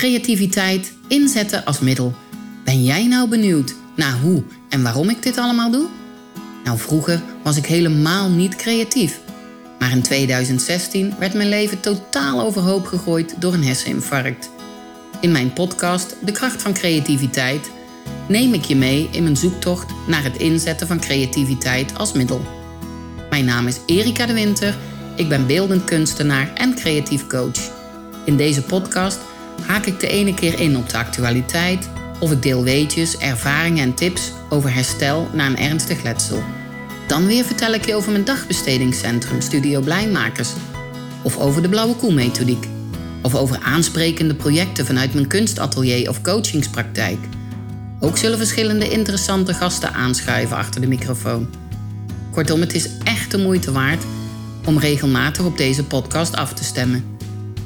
Creativiteit inzetten als middel. Ben jij nou benieuwd naar hoe en waarom ik dit allemaal doe? Nou, vroeger was ik helemaal niet creatief. Maar in 2016 werd mijn leven totaal overhoop gegooid door een herseninfarct. In mijn podcast De kracht van creativiteit neem ik je mee in mijn zoektocht naar het inzetten van creativiteit als middel. Mijn naam is Erika de Winter, ik ben beeldend kunstenaar en creatief coach. In deze podcast haak ik de ene keer in op de actualiteit of ik deel weetjes, ervaringen en tips over herstel na een ernstig letsel. Dan weer vertel ik je over mijn dagbestedingscentrum Studio Blijmakers. Of over de Blauwe Koe-methodiek. Of over aansprekende projecten vanuit mijn kunstatelier of coachingspraktijk. Ook zullen verschillende interessante gasten aanschuiven achter de microfoon. Kortom, het is echt de moeite waard om regelmatig op deze podcast af te stemmen.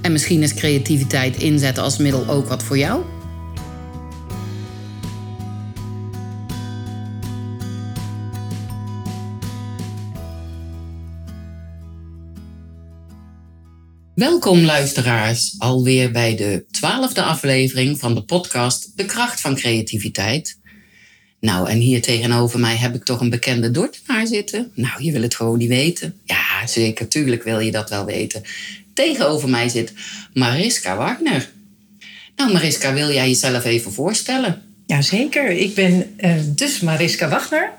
En misschien is creativiteit inzetten als middel ook wat voor jou? Welkom luisteraars, alweer bij de twaalfde aflevering van de podcast De Kracht van Creativiteit. Nou, en hier tegenover mij heb ik toch een bekende Dordtenaar zitten. Nou, je wil het gewoon niet weten. Ja, zeker, tuurlijk wil je dat wel weten. Tegenover mij zit Mariska Wagner. Nou, Mariska, wil jij jezelf even voorstellen? Jazeker, ik ben uh, dus Mariska Wagner.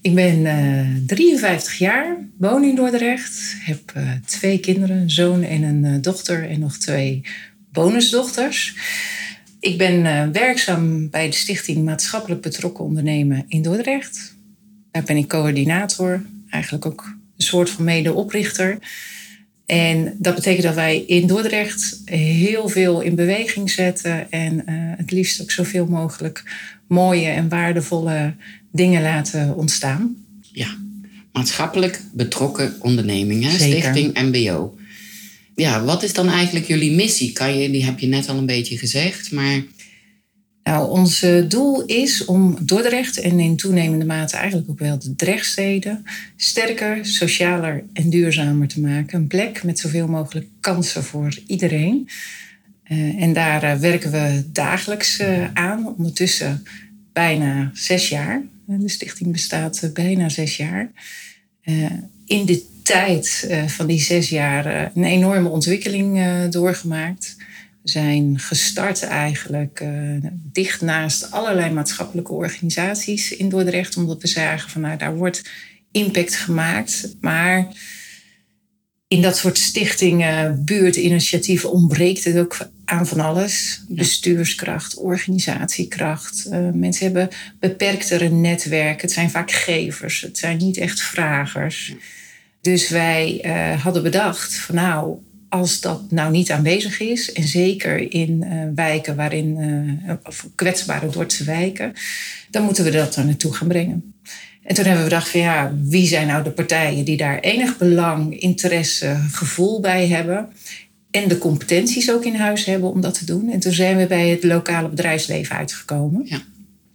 Ik ben uh, eh, 53 jaar, woon in Dordrecht, heb uh, twee kinderen, een zoon en een dochter en nog twee bonusdochters. Ik ben werkzaam bij de Stichting Maatschappelijk Betrokken Ondernemen in Dordrecht. Daar ben ik coördinator, eigenlijk ook een soort van medeoprichter. En dat betekent dat wij in Dordrecht heel veel in beweging zetten en uh, het liefst ook zoveel mogelijk mooie en waardevolle dingen laten ontstaan. Ja, maatschappelijk betrokken ondernemingen, Stichting MBO. Ja, wat is dan eigenlijk jullie missie? Kan je, die heb je net al een beetje gezegd, maar nou, ons doel is om Dordrecht en in toenemende mate eigenlijk ook wel de Drechtsteden sterker, socialer en duurzamer te maken. Een plek met zoveel mogelijk kansen voor iedereen. Uh, en daar uh, werken we dagelijks aan, ondertussen bijna zes jaar. De stichting bestaat bijna zes jaar. in de tijd van die zes jaar een enorme ontwikkeling doorgemaakt zijn gestart eigenlijk uh, dicht naast allerlei maatschappelijke organisaties in Dordrecht. Omdat we zagen van nou daar wordt impact gemaakt. Maar in dat soort stichtingen, buurtinitiatieven ontbreekt het ook aan van alles. Bestuurskracht, organisatiekracht. Uh, mensen hebben beperktere netwerken. Het zijn vaak gevers, het zijn niet echt vragers. Dus wij uh, hadden bedacht van nou, als dat nou niet aanwezig is, en zeker in uh, wijken waarin, uh, of kwetsbare Dordtse wijken, dan moeten we dat er naartoe gaan brengen. En toen hebben we gedacht van ja, wie zijn nou de partijen die daar enig belang, interesse, gevoel bij hebben en de competenties ook in huis hebben om dat te doen. En toen zijn we bij het lokale bedrijfsleven uitgekomen. Ja.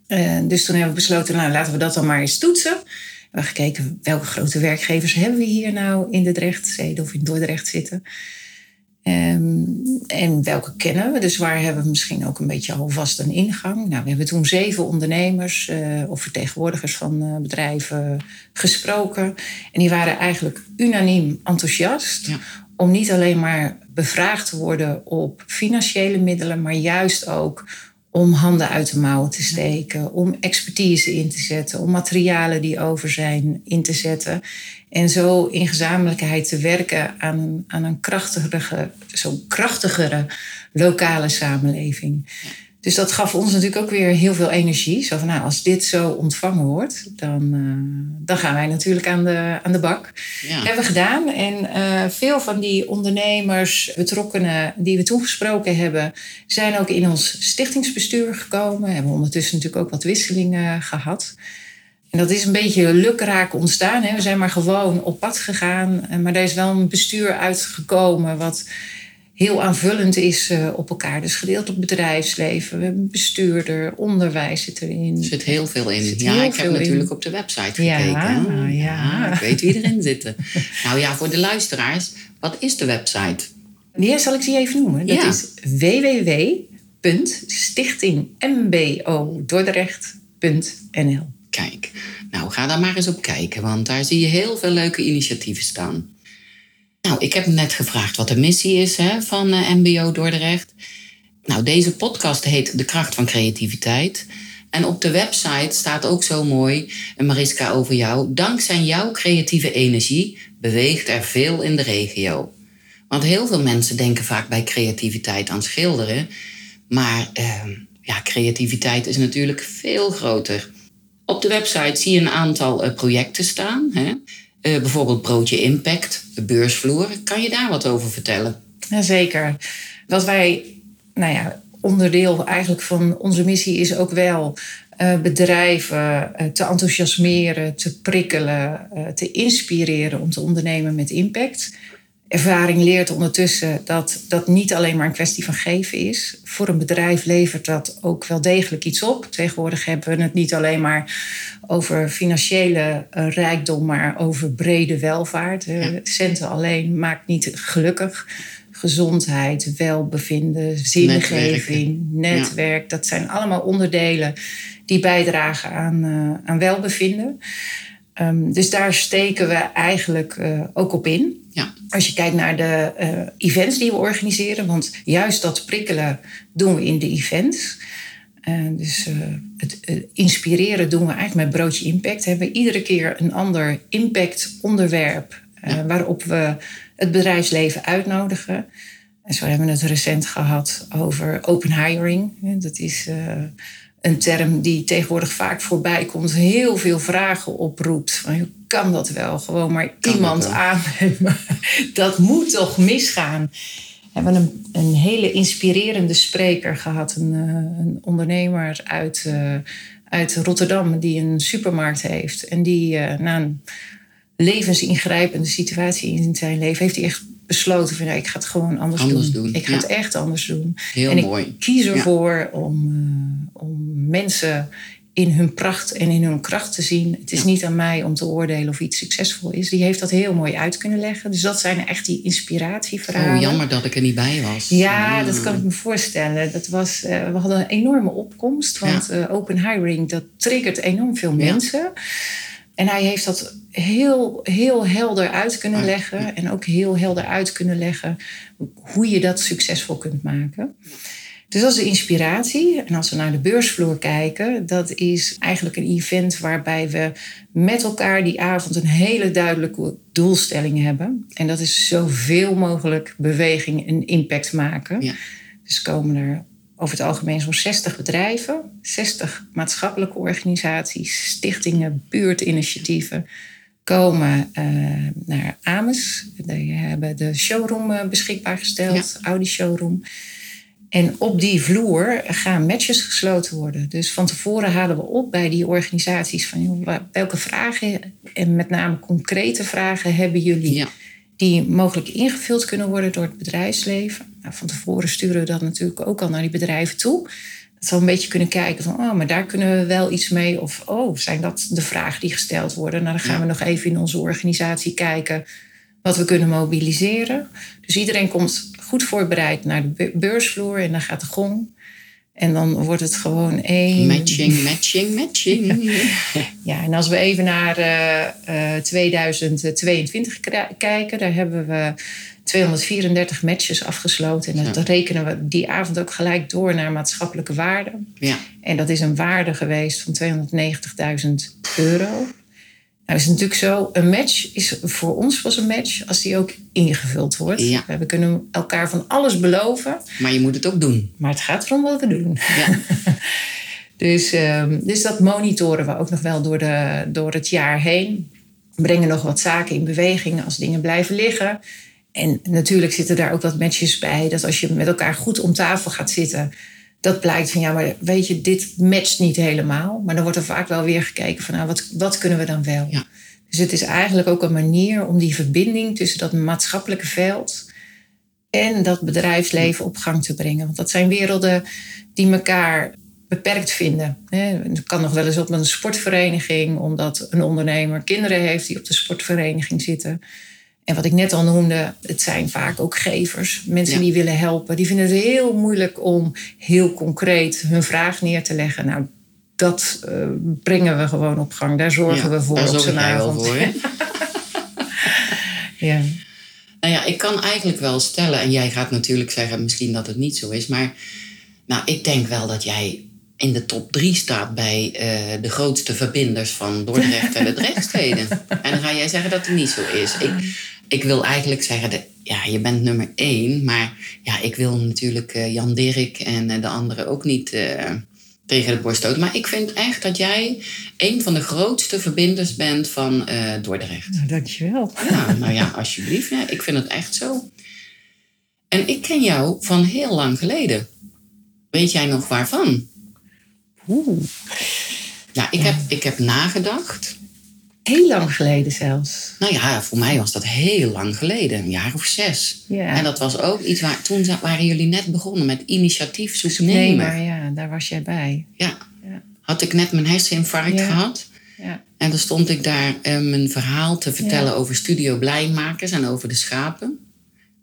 Uh, dus toen hebben we besloten, nou laten we dat dan maar eens toetsen. We hebben gekeken welke grote werkgevers hebben we hier nou in de Drechtzeden of in Dordrecht zitten. Um, en welke kennen we? Dus waar hebben we misschien ook een beetje alvast een ingang? Nou, we hebben toen zeven ondernemers uh, of vertegenwoordigers van uh, bedrijven gesproken. En die waren eigenlijk unaniem enthousiast ja. om niet alleen maar bevraagd te worden op financiële middelen, maar juist ook om handen uit de mouwen te steken, om expertise in te zetten, om materialen die over zijn in te zetten. En zo in gezamenlijkheid te werken aan een, aan een krachtigere, zo krachtigere lokale samenleving. Dus dat gaf ons natuurlijk ook weer heel veel energie. Zo van, nou, als dit zo ontvangen wordt, dan, uh, dan gaan wij natuurlijk aan de, aan de bak. Ja. Dat hebben we gedaan. En uh, veel van die ondernemers, betrokkenen die we toegesproken hebben, zijn ook in ons stichtingsbestuur gekomen. We hebben ondertussen natuurlijk ook wat wisselingen gehad. En dat is een beetje lukraak ontstaan. Hè. We zijn maar gewoon op pad gegaan. Maar er is wel een bestuur uitgekomen wat heel aanvullend is uh, op elkaar. Dus gedeeltelijk bedrijfsleven, we hebben bestuurder, onderwijs zit erin. Er zit heel veel in. Ja, ik heb natuurlijk op de website gekeken. Ja, ja. ja, ik weet wie erin zitten. nou ja, voor de luisteraars, wat is de website? Ja, zal ik die even noemen? Dat ja. is www.stichtingmbodordrecht.nl Kijk, nou ga daar maar eens op kijken, want daar zie je heel veel leuke initiatieven staan. Nou, ik heb net gevraagd wat de missie is hè, van uh, MBO Dordrecht. Nou, deze podcast heet De Kracht van Creativiteit. En op de website staat ook zo mooi, en Mariska over jou, dankzij jouw creatieve energie beweegt er veel in de regio. Want heel veel mensen denken vaak bij creativiteit aan schilderen, maar uh, ja, creativiteit is natuurlijk veel groter. Op de website zie je een aantal projecten staan. Hè? Uh, bijvoorbeeld Broodje Impact, de beursvloer. Kan je daar wat over vertellen? Jazeker. Wat wij, nou ja, onderdeel eigenlijk van onze missie is ook wel uh, bedrijven te enthousiasmeren, te prikkelen, te inspireren om te ondernemen met impact ervaring leert ondertussen dat dat niet alleen maar een kwestie van geven is. Voor een bedrijf levert dat ook wel degelijk iets op. Tegenwoordig hebben we het niet alleen maar over financiële eh, rijkdom, maar over brede welvaart. Ja. Centen alleen maakt niet gelukkig. Gezondheid, welbevinden, zingeving, netwerk. Dat zijn allemaal onderdelen die bijdragen aan, uh, aan welbevinden. Um, dus daar steken we eigenlijk uh, ook op in. Ja. Als je kijkt naar de uh, events die we organiseren, want juist dat prikkelen doen we in de events. Uh, dus het inspireren doen we eigenlijk met Broodje Impact. We hebben iedere keer een ander impact-onderwerp ja. waarop we het bedrijfsleven uitnodigen. En zo hebben we het recent gehad over open hiring. Dat is een term die tegenwoordig vaak voorbij komt, heel veel vragen oproept. Van, kan dat wel? Gewoon maar iemand aannemen. Dat moet toch misgaan? We hebben een, een hele inspirerende spreker gehad, een, eh, een ondernemer uit, uh, uit Rotterdam die een supermarkt heeft. En die uh, na een levensingrijpende situatie in zijn leven heeft hij echt besloten van ja, ik ga het gewoon anders, doen. Ik ga het echt anders doen. Heel en mooi. ik kies ervoor om, uh, om mensen in hun pracht en in hun kracht te zien. Het is niet aan mij om te oordelen of iets succesvol is. Die heeft dat heel mooi uit kunnen leggen. Dus dat zijn echt die inspiratieverhalen. Oh, jammer dat ik er niet bij was. Ja, dat kan ik me voorstellen. Dat was, uh, we hadden een enorme opkomst. Want uh, open hiring, dat triggert enorm veel mensen. En hij heeft dat heel, heel helder uit kunnen leggen. En ook heel helder uit kunnen leggen hoe je dat succesvol kunt maken. Dus dat is de inspiratie. En als we naar de beursvloer kijken, dat is eigenlijk een event waarbij we met elkaar die avond een hele duidelijke doelstelling hebben. En dat is zoveel mogelijk beweging en impact maken. Ja. Dus komen er over het algemeen zo'n 60 bedrijven, 60 maatschappelijke organisaties, stichtingen, buurtinitiatieven komen uh, naar Ames. Die hebben de showroom uh, beschikbaar gesteld, ja. Audi showroom. En op die vloer gaan matches gesloten worden. Dus van tevoren halen we op bij die organisaties van welke vragen en met name concrete vragen hebben jullie ja. die mogelijk ingevuld kunnen worden door het bedrijfsleven. Nou, van tevoren sturen we dat natuurlijk ook al naar die bedrijven toe. Dat we een beetje kunnen kijken van, oh, maar daar kunnen we wel iets mee. Of, oh, zijn dat de vragen die gesteld worden? Nou, dan gaan ja. we nog even in onze organisatie kijken wat we kunnen mobiliseren. Dus iedereen komt goed voorbereid naar de beursvloer en dan gaat de gong. En dan wordt het gewoon één. Matching, matching, matching. ja, en als we even naar uh, uh, 2022 kijken, daar hebben we 234 matches afgesloten. En dat ja. rekenen we die avond ook gelijk door naar maatschappelijke waarde. Ja. En dat is een waarde geweest van 290.000 euro. Nou is natuurlijk zo, een match is voor ons was een match als die ook ingevuld wordt. Ja. We kunnen elkaar van alles beloven. Maar je moet het ook doen. Maar het gaat erom wat we doen. Ja. dus, um, dus dat monitoren we ook nog wel door, de, door het jaar heen. Brengen nog wat zaken in beweging als dingen blijven liggen. En natuurlijk zitten daar ook wat matches bij. Dat als je met elkaar goed om tafel gaat zitten dat blijkt van ja, maar weet je, dit matcht niet helemaal. Maar dan wordt er vaak wel weer gekeken van nou, wat, wat kunnen we dan wel? Ja. Dus het is eigenlijk ook een manier om die verbinding tussen dat maatschappelijke veld en dat bedrijfsleven op gang te brengen. Want dat zijn werelden die elkaar beperkt vinden. Het kan nog wel eens op een sportvereniging, omdat een ondernemer kinderen heeft die op de sportvereniging zitten. En wat ik net al noemde, het zijn vaak ook gevers. Mensen die willen helpen. Die vinden het heel moeilijk om heel concreet hun vraag neer te leggen. Nou, dat uh, brengen we gewoon op gang. Daar zorgen we voor daar op zijn avond. Voor, ja. Nou ja, ik kan eigenlijk wel stellen, en jij gaat natuurlijk zeggen misschien dat het niet zo is, maar nou, ik denk wel dat jij in de top drie staat bij uh, de grootste verbinders van Dordrecht en de Drechtsteden. en dan ga jij zeggen dat het niet zo is. Ik, ik wil eigenlijk zeggen, dat, ja, je bent nummer één, maar ja, ik wil natuurlijk uh, Jan Dirk en uh, de anderen ook niet tegen de borst stoten. Maar ik vind echt dat jij een van de grootste verbinders bent van Dordrecht. Nou, dankjewel. Ja, nou ja, alsjeblieft. Ja, ik vind het echt zo. En ik ken jou van heel lang geleden. Weet jij nog waarvan? Oeh. Ja, ik, Heb, ik heb nagedacht. Heel lang geleden zelfs. Nou ja, voor mij was dat heel lang geleden, een jaar of zes. Ja. En dat was ook iets waar. Toen waren jullie net begonnen met initiatief zoeknemer. Nee, ja, daar was jij bij. Ja. ja. Had ik net mijn herseninfarct gehad. Ja. En dan stond ik daar uh, mijn verhaal te vertellen over Studio Blijmakers en over de schapen.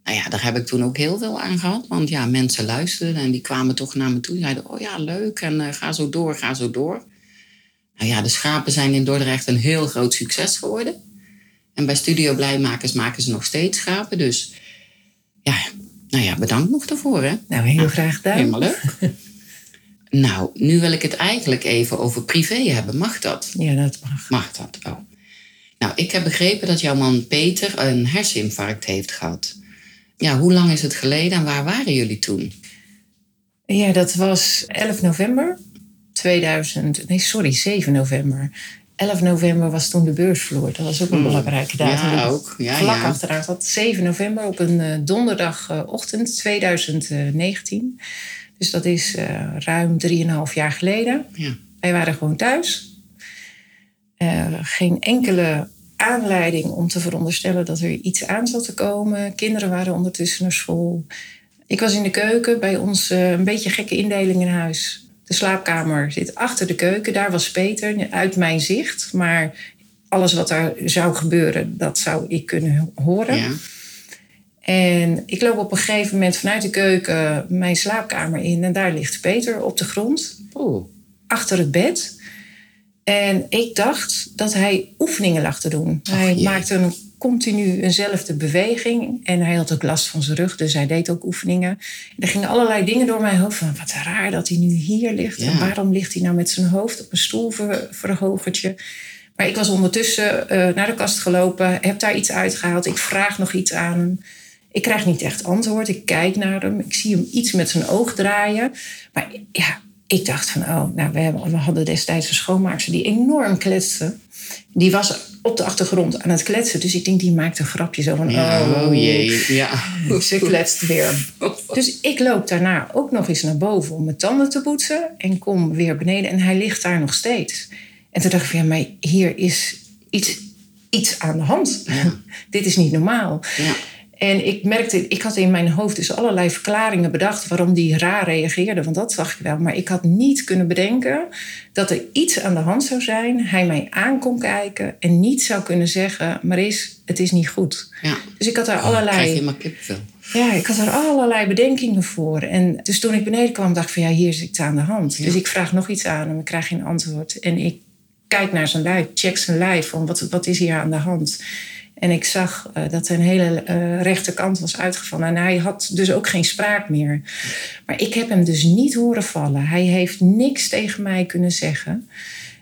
Nou ja, daar heb ik toen ook heel veel aan gehad. Want ja, mensen luisterden en die kwamen toch naar me toe. Die zeiden, oh ja, leuk en uh, ga zo door, ga zo door. Nou ja, de schapen zijn in Dordrecht een heel groot succes geworden. En bij Studio Blijmakers maken ze nog steeds schapen. Dus ja, nou ja, bedankt nog daarvoor. Hè? Nou, heel graag gedaan. Helemaal leuk. nou, nu wil ik het eigenlijk even over privé hebben. Mag dat? Ja, dat mag. Mag dat? Oh. Nou, ik heb begrepen dat jouw man Peter een herseninfarct heeft gehad. Ja, hoe lang is het geleden en waar waren jullie toen? Ja, dat was 11 november 2000. Nee, sorry, 7 november. 11 november was toen de beursvloer. Dat was ook een belangrijke datum. Ja, ook. Ja, Vlak ja. achteraan zat 7 november op een uh, donderdagochtend 2019. Dus dat is uh, ruim 3,5 jaar geleden. Ja. Wij waren gewoon thuis. Uh, geen enkele aanleiding om te veronderstellen dat er iets aan zat te komen. Kinderen waren ondertussen naar school. Ik was in de keuken bij ons uh, een beetje gekke indeling in huis. De slaapkamer zit achter de keuken. Daar was Peter, uit mijn zicht. Maar alles wat daar zou gebeuren, dat zou ik kunnen horen. Ja. En ik loop op een gegeven moment vanuit de keuken mijn slaapkamer in. En daar ligt Peter op de grond. Oh. Achter het bed. En ik dacht dat hij oefeningen lag te doen. Ach, hij jee. maakte een, continu eenzelfde beweging. En hij had ook last van zijn rug, dus hij deed ook oefeningen. En er gingen allerlei dingen door mijn hoofd. Van, wat raar dat hij nu hier ligt. Ja. En waarom ligt hij nou met zijn hoofd op een stoelverhogertje? Maar ik was ondertussen uh, naar de kast gelopen. Heb daar iets uitgehaald. Ik vraag nog iets aan hem. Ik krijg niet echt antwoord. Ik kijk naar hem. Ik zie hem iets met zijn oog draaien. Maar ja, ik dacht van, oh, nou, we, hebben, we hadden destijds een schoonmaakster die enorm kletste. Die was op de achtergrond aan het kletsen. Dus ik denk, die maakt een grapje zo van, Ja, oh, oh jee. Ja. Ze kletst weer. Dus ik loop daarna ook nog eens naar boven om mijn tanden te poetsen. En kom weer beneden en hij ligt daar nog steeds. En toen dacht ik van, ja, maar hier is iets, iets aan de hand. Ja. Dit is niet normaal. Ja. En ik merkte, ik had in mijn hoofd dus allerlei verklaringen bedacht waarom die raar reageerde, want dat zag ik wel. Maar ik had niet kunnen bedenken dat er iets aan de hand zou zijn. Hij mij aan kon kijken en niet zou kunnen zeggen: Maris, het is niet goed. Ja. Dus ik had daar Oh, allerlei. krijg je maar kippenvel. Ja, ik had er allerlei bedenkingen voor. En dus toen ik beneden kwam, dacht ik van ja, hier is iets aan de hand. Ja. Dus ik vraag nog iets aan hem, ik krijg geen antwoord. En ik kijk naar zijn lijf, check zijn lijf, van wat, wat is hier aan de hand? En ik zag uh, dat zijn hele uh, rechterkant was uitgevallen. En hij had dus ook geen spraak meer. Maar ik heb hem dus niet horen vallen. Hij heeft niks tegen mij kunnen zeggen.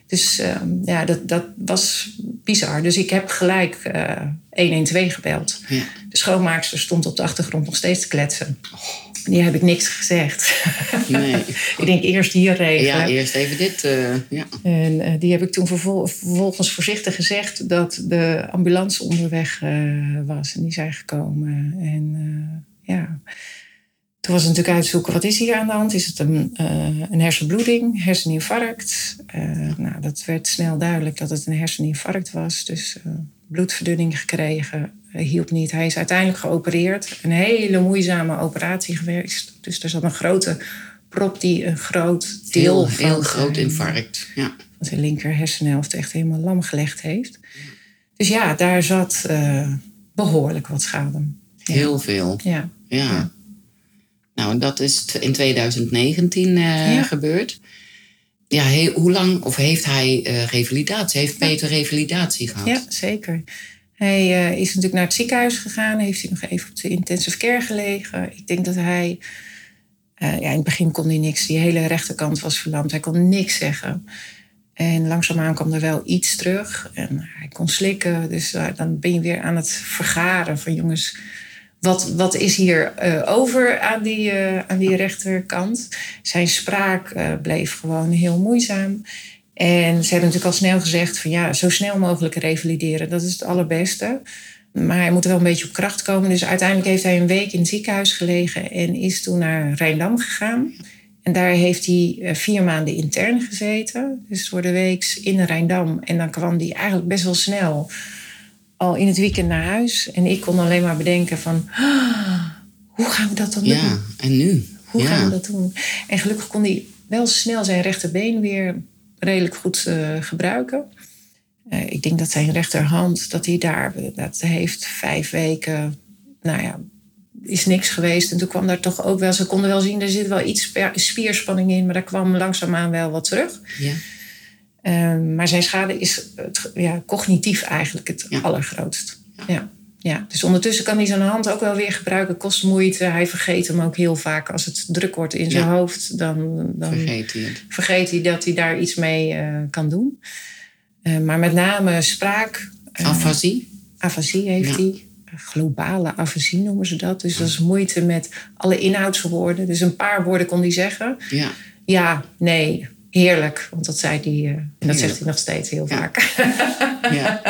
Dus uh, ja, dat, dat was bizar. Dus ik heb gelijk uh, 112 gebeld. Ja. De schoonmaakster stond op de achtergrond nog steeds te kletsen. Die heb ik niks gezegd. Nee. ik denk eerst hier regelen. Ja, eerst even dit. Uh, ja. En uh, die heb ik toen vervol vervolgens voorzichtig gezegd dat de ambulance onderweg uh, was. En die zijn gekomen. En ja, toen was het natuurlijk uitzoeken, wat is hier aan de hand? Is het een, een hersenbloeding, herseninfarct? nou, dat werd snel duidelijk dat het een herseninfarct was. Dus bloedverdunning gekregen, hielp niet. Hij is uiteindelijk geopereerd. Een hele moeizame operatie geweest. Dus er zat een grote prop die een groot deel heel, van heel groot infarct. Ja. van zijn linker hersenhelft echt helemaal lam gelegd heeft. Dus ja, daar zat uh, behoorlijk wat schade. Ja. Heel veel. Ja. Ja. Ja. Nou, dat is in 2019 eh, Ja. gebeurd. Ja, he- hoe lang of heeft hij eh, revalidatie? Heeft. Peter revalidatie gehad? Ja, zeker. Hij eh, is natuurlijk naar het ziekenhuis gegaan. Heeft hij nog even op de intensive care gelegen. Ik denk dat hij... eh, ja, in het begin kon hij niks. Die hele rechterkant was verlamd. Hij kon niks zeggen. En langzaamaan kwam er wel iets terug. En hij kon slikken. Dus eh, dan ben je weer aan het vergaren van jongens... Wat, wat is hier over aan die, aan die rechterkant? Zijn spraak bleef gewoon heel moeizaam. En ze hebben natuurlijk al snel gezegd van ja, zo snel mogelijk revalideren. Dat is het allerbeste. Maar hij moet wel een beetje op kracht komen. Dus uiteindelijk heeft hij een week in het ziekenhuis gelegen en is toen naar Rijndam gegaan. En daar heeft hij eh, vier maanden intern gezeten. Dus door de week in Rijndam. En dan kwam hij eigenlijk best wel snel al in het weekend naar huis. En ik kon alleen maar bedenken van... "Ah, hoe gaan we dat dan doen? Ja, en nu? Hoe ja. gaan we dat doen? En gelukkig kon hij wel snel zijn rechterbeen weer redelijk goed eh, gebruiken. Eh, ik denk dat zijn rechterhand, dat hij daar, dat heeft vijf weken, nou ja, is niks geweest. En toen kwam daar toch ook wel, ze konden wel zien, er zit wel iets spierspanning in, maar daar kwam langzaamaan wel wat terug. Ja. Ehm, maar zijn schade is het, ja, cognitief eigenlijk het Ja. allergrootst. Ja. Ja. Dus ondertussen kan hij zijn hand ook wel weer gebruiken, kost moeite. Hij vergeet hem ook heel vaak als het druk wordt in zijn Ja. hoofd. Dan, dan Vergeet hij het. vergeet hij dat hij daar iets mee eh, kan doen. Eh, maar met name spraak. eh, Afasie? afasie heeft Ja. hij. Globale afasie noemen ze dat. Dus dat is moeite met alle inhoudswoorden. Dus een paar woorden kon hij zeggen. Ja. Ja, nee, heerlijk. Want dat zei hij. eh, en dat Heerlijk. zegt hij nog steeds heel Ja. vaak. Ja.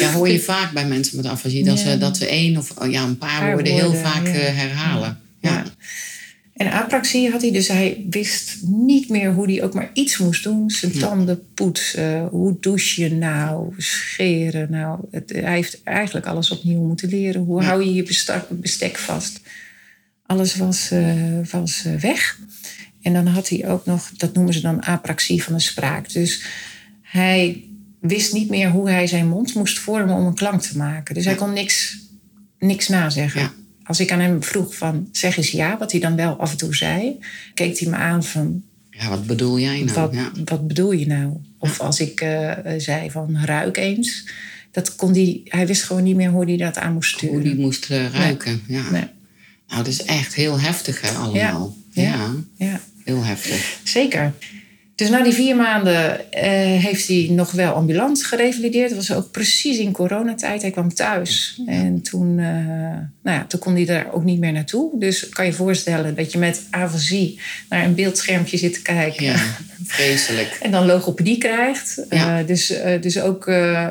ja, hoor je vaak bij mensen met afasie dat, ze, dat ze één of oh ja, een paar, Paar woorden heel vaak eh, herhalen. Ja. En apraxie had hij, dus hij wist niet meer hoe hij ook maar iets moest doen. Zijn Ja. tanden poetsen, hoe douche je nou, scheren. Nou, het, hij heeft eigenlijk alles opnieuw moeten leren. Hoe Ja. hou je je bestek, vast? Alles was, eh, was eh, weg. En dan had hij ook nog, dat noemen ze dan apraxie van de spraak. Dus hij wist niet meer hoe hij zijn mond moest vormen om een klank te maken. Dus hij kon niks, niks nazeggen. Ja. Als ik aan hem vroeg van zeg eens ja, wat hij dan wel af en toe zei, keek hij me aan van Ja, wat bedoel jij nou? wat, Ja. wat bedoel je nou? Of als ik eh, zei van ruik eens, dat kon die, hij wist gewoon niet meer hoe hij dat aan moest sturen. Hoe die moest eh, ruiken. Ja. Nee. Nou, dat is echt heel heftig hè, allemaal. Ja, Ja. Ja, heel heftig. zeker. Dus na die vier maanden eh, heeft hij nog wel ambulant gerevalideerd. Dat was ook precies in coronatijd. Hij kwam thuis. En toen, eh, nou ja, toen kon hij daar ook niet meer naartoe. Dus kan je voorstellen dat je met afasie naar een beeldschermpje zit te kijken. Ja, vreselijk. En dan logopedie krijgt. Ja. Eh, dus, dus ook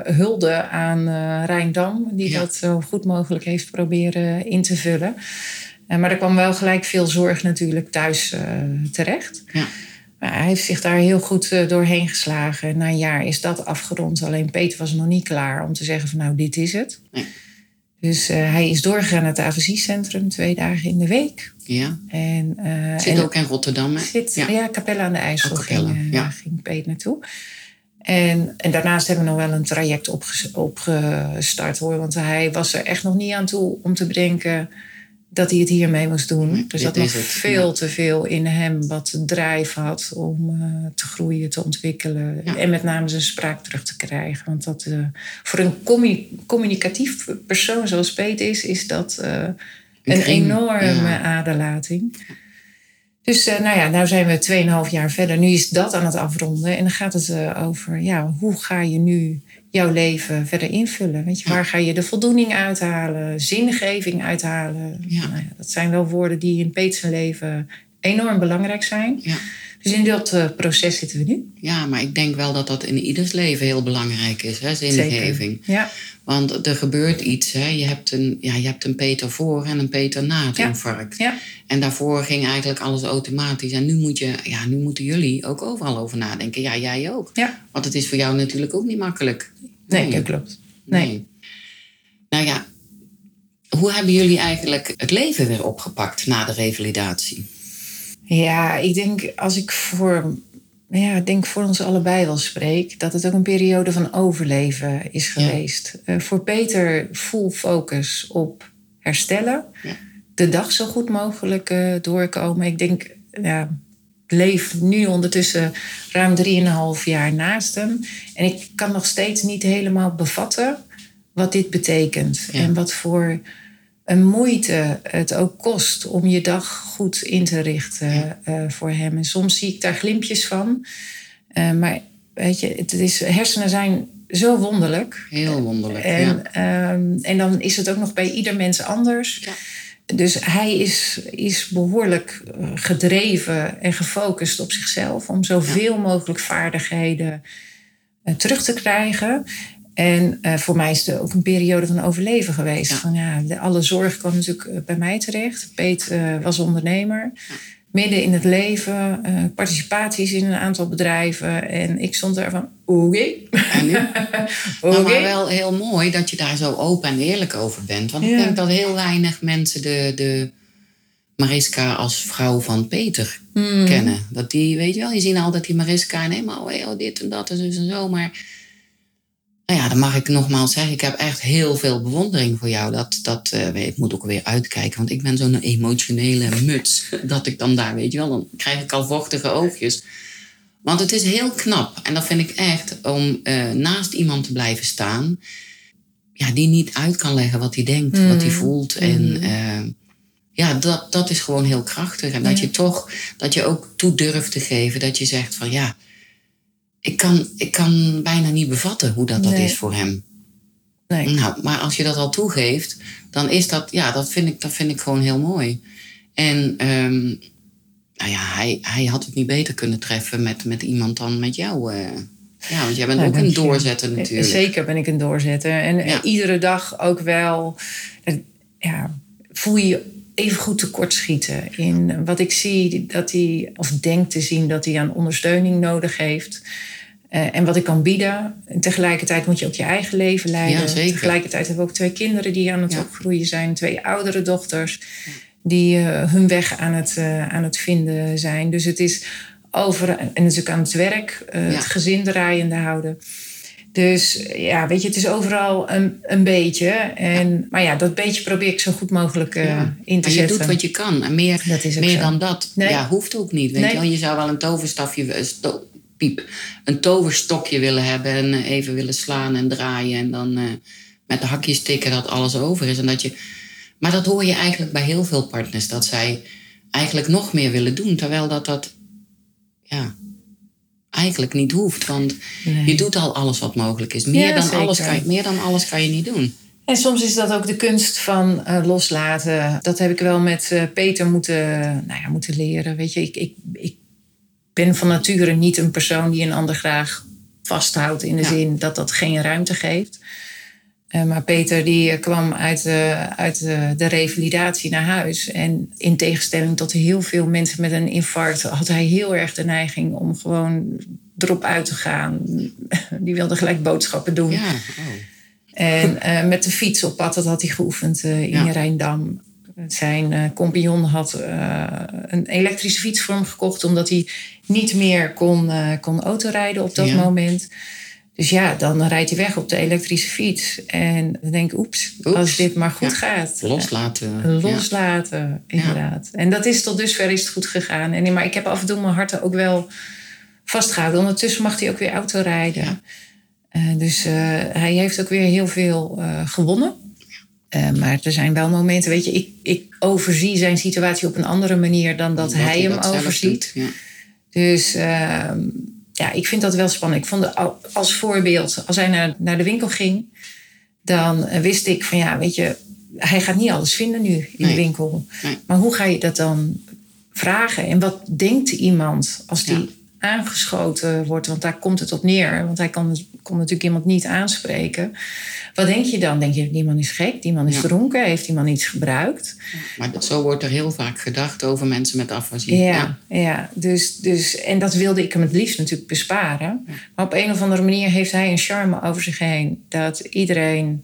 hulde aan Rijndam, die dat zo goed mogelijk heeft proberen in te vullen. Eh, maar er kwam wel gelijk veel zorg natuurlijk thuis eh, terecht. Ja. Maar hij heeft zich daar heel goed eh, doorheen geslagen. En na een jaar is dat afgerond. Alleen Peter was nog niet klaar om te zeggen van nou, dit is het. Nee. Dus hij is doorgegaan naar het AVC-centrum twee dagen in de week. Ja. En, Zit en- ook in Rotterdam, hè? Zit, Ja. ja. Capelle aan de IJssel Oh, Capelle, ging, ja. ging Peet naartoe. En, en daarnaast hebben we nog wel een traject opges- opgestart hoor. Want hij was er echt nog niet aan toe om te bedenken dat hij het hiermee moest doen. Zat nog is het, veel ja. te veel in hem wat drijf had om eh, te groeien, te ontwikkelen. Ja. En met name zijn spraak terug te krijgen. Want dat, eh, voor een commu- communicatief persoon zoals Peet is, is dat eh, een enorme ja. aderlating. Dus eh, nou ja, nu zijn we 2,5 jaar verder. Nu is dat aan het afronden. En dan gaat het eh, over, ja, hoe ga je nu jouw leven verder invullen? Weet je, waar ga je de voldoening uithalen, zingeving uithalen? Ja. Nou ja, dat zijn wel woorden die in Peet zijn leven enorm belangrijk zijn. Ja. Dus in dat eh, proces zitten we nu. ja, maar ik denk wel dat dat in ieders leven heel belangrijk is, hè? zingeving. Ja, Want er gebeurt iets. Hè? Je, hebt een, ja, je hebt een Peter voor en een Peter na het Ja. infarct. ja, En daarvoor ging eigenlijk alles automatisch. En nu, moet je, ja, nu moeten jullie ook overal over nadenken. Ja, jij ook. ja. Want het is voor jou natuurlijk ook niet makkelijk. Nee, dat klopt. Nee. Nee. Nou ja, hoe hebben jullie eigenlijk het leven weer opgepakt na de revalidatie? Ja, ik denk als ik voor ja, denk voor ons allebei wel spreek, dat het ook een periode van overleven is geweest. Eh, voor Peter full focus op herstellen. Ja. De dag zo goed mogelijk uh, doorkomen. Ik denk, ja, ik leef nu ondertussen ruim 3,5 jaar naast hem. En ik kan nog steeds niet helemaal bevatten wat dit betekent. En wat voor een moeite het ook kost om je dag goed in te richten uh, voor hem. En soms zie ik daar glimpjes van. Uh, maar weet je, het is, hersenen zijn zo wonderlijk. Heel wonderlijk. En, ja. um, en dan is het ook nog bij ieder mens anders. Ja. Dus hij is, is behoorlijk eh, gedreven en gefocust op zichzelf om zoveel ja. mogelijk vaardigheden terug te krijgen. En uh, voor mij is het ook een periode van overleven geweest. Ja. Van, ja, de, alle zorg kwam natuurlijk eh, bij mij terecht. Peet uh, was ondernemer. Ja. Midden in het leven, uh, participaties in een aantal bedrijven. En ik stond daar van, oké. Okay. nou, maar wel heel mooi dat je daar zo open en eerlijk over bent. Want ja. ik denk dat heel weinig mensen de, de Mariska als vrouw van Peter mm. kennen. Dat die, weet je wel, je ziet altijd die Mariska en helemaal, oh, dit en dat en zo en zo. Maar nou ja, dan mag ik nogmaals zeggen, ik heb echt heel veel bewondering voor jou. Dat, dat uh, ik moet ook weer uitkijken, want ik ben zo'n emotionele muts. Dat ik dan daar, weet je wel, dan krijg ik al vochtige oogjes. Want het is heel knap, en dat vind ik echt, om uh, naast iemand te blijven staan. Ja, die niet uit kan leggen wat hij denkt, mm. wat hij voelt. Mm. En uh, ja, dat, dat is gewoon heel krachtig. En dat je toch, dat je ook toe durft te geven. Dat je zegt van ja, ik kan, ik kan bijna niet bevatten hoe dat, dat is voor hem. Nee. Nou, maar als je dat al toegeeft, dan is dat, ja, dat vind ik, dat vind ik gewoon heel mooi. En um, nou ja, hij, hij had het niet beter kunnen treffen met, met iemand dan met jou. Uh. Ja, want jij bent ook een doorzetter natuurlijk. Zeker ben ik een doorzetter. En ja. iedere dag ook wel, ja, voel je even goed tekortschieten in wat ik zie dat hij, of denk te zien dat hij aan ondersteuning nodig heeft. Uh, en wat ik kan bieden. En tegelijkertijd moet je ook je eigen leven leiden. Ja, zeker. Tegelijkertijd hebben we ook twee kinderen die aan het ja. opgroeien zijn. Twee oudere dochters die uh, hun weg aan het, uh, aan het vinden zijn. Dus het is over... En natuurlijk aan het werk, het gezin draaiende houden. Dus ja, weet je, het is overal een, een beetje. En, maar ja, dat beetje probeer ik zo goed mogelijk in te maar zetten. je doet wat je kan. En meer, meer dan dat nee. ja, hoeft ook niet. Weet nee. je, wel? je zou wel een toverstafje piep, een toverstokje willen hebben en even willen slaan en draaien en dan uh, met de hakjes tikken dat alles over is. En dat je, maar dat hoor je eigenlijk bij heel veel partners, dat zij eigenlijk nog meer willen doen, terwijl dat dat ja, eigenlijk niet hoeft. Want nee. je doet al alles wat mogelijk is. Meer, ja, dan alles kan, meer dan alles kan je niet doen. En soms is dat ook de kunst van uh, loslaten. Dat heb ik wel met uh, Peter moeten, nou ja, moeten leren. Weet je, ik, ik, ik ben van nature niet een persoon die een ander graag vasthoudt in de ja. zin dat dat geen ruimte geeft. Uh, maar Peter die kwam uit, uh, uit uh, de revalidatie naar huis. En in tegenstelling tot heel veel mensen met een infarct had hij heel erg de neiging om gewoon erop uit te gaan. Die wilde gelijk boodschappen doen. Ja. Oh. En met de fiets op pad, dat had hij geoefend in ja. Rijndam. Zijn uh, compagnon had een elektrische fiets voor hem gekocht, omdat hij niet meer kon, kon autorijden op dat ja. moment. Dus ja, dan rijdt hij weg op de elektrische fiets. En dan denk ik, oeps, oeps. als dit maar goed ja. gaat. Loslaten. Loslaten, inderdaad. En dat is tot dusver is het goed gegaan. En, maar ik heb af en toe mijn hart ook wel vastgehouden. Ondertussen mag hij ook weer autorijden. dus hij heeft ook weer heel veel gewonnen. Maar er zijn wel momenten, weet je, ik, ik overzie zijn situatie op een andere manier dan dat, hij hem dat overziet. Dus uh, ja, ik vind dat wel spannend. Ik vond als voorbeeld, als hij naar, naar de winkel ging, dan wist ik van ja, weet je, hij gaat niet alles vinden nu in nee. de winkel. Nee. Maar hoe ga je dat dan vragen? En wat denkt iemand als die ja. Aangeschoten wordt? Want daar komt het op neer. Want hij kon, kon natuurlijk iemand niet aanspreken. Wat denk je dan? Denk je, die man is gek, die man is ja. dronken, heeft die man iets gebruikt? Maar dat, zo wordt er heel vaak gedacht over mensen met afasie. Ja, ja. ja. Dus, dus, en dat wilde ik hem het liefst natuurlijk besparen. Maar op een of andere manier heeft hij een charme over zich heen. Dat iedereen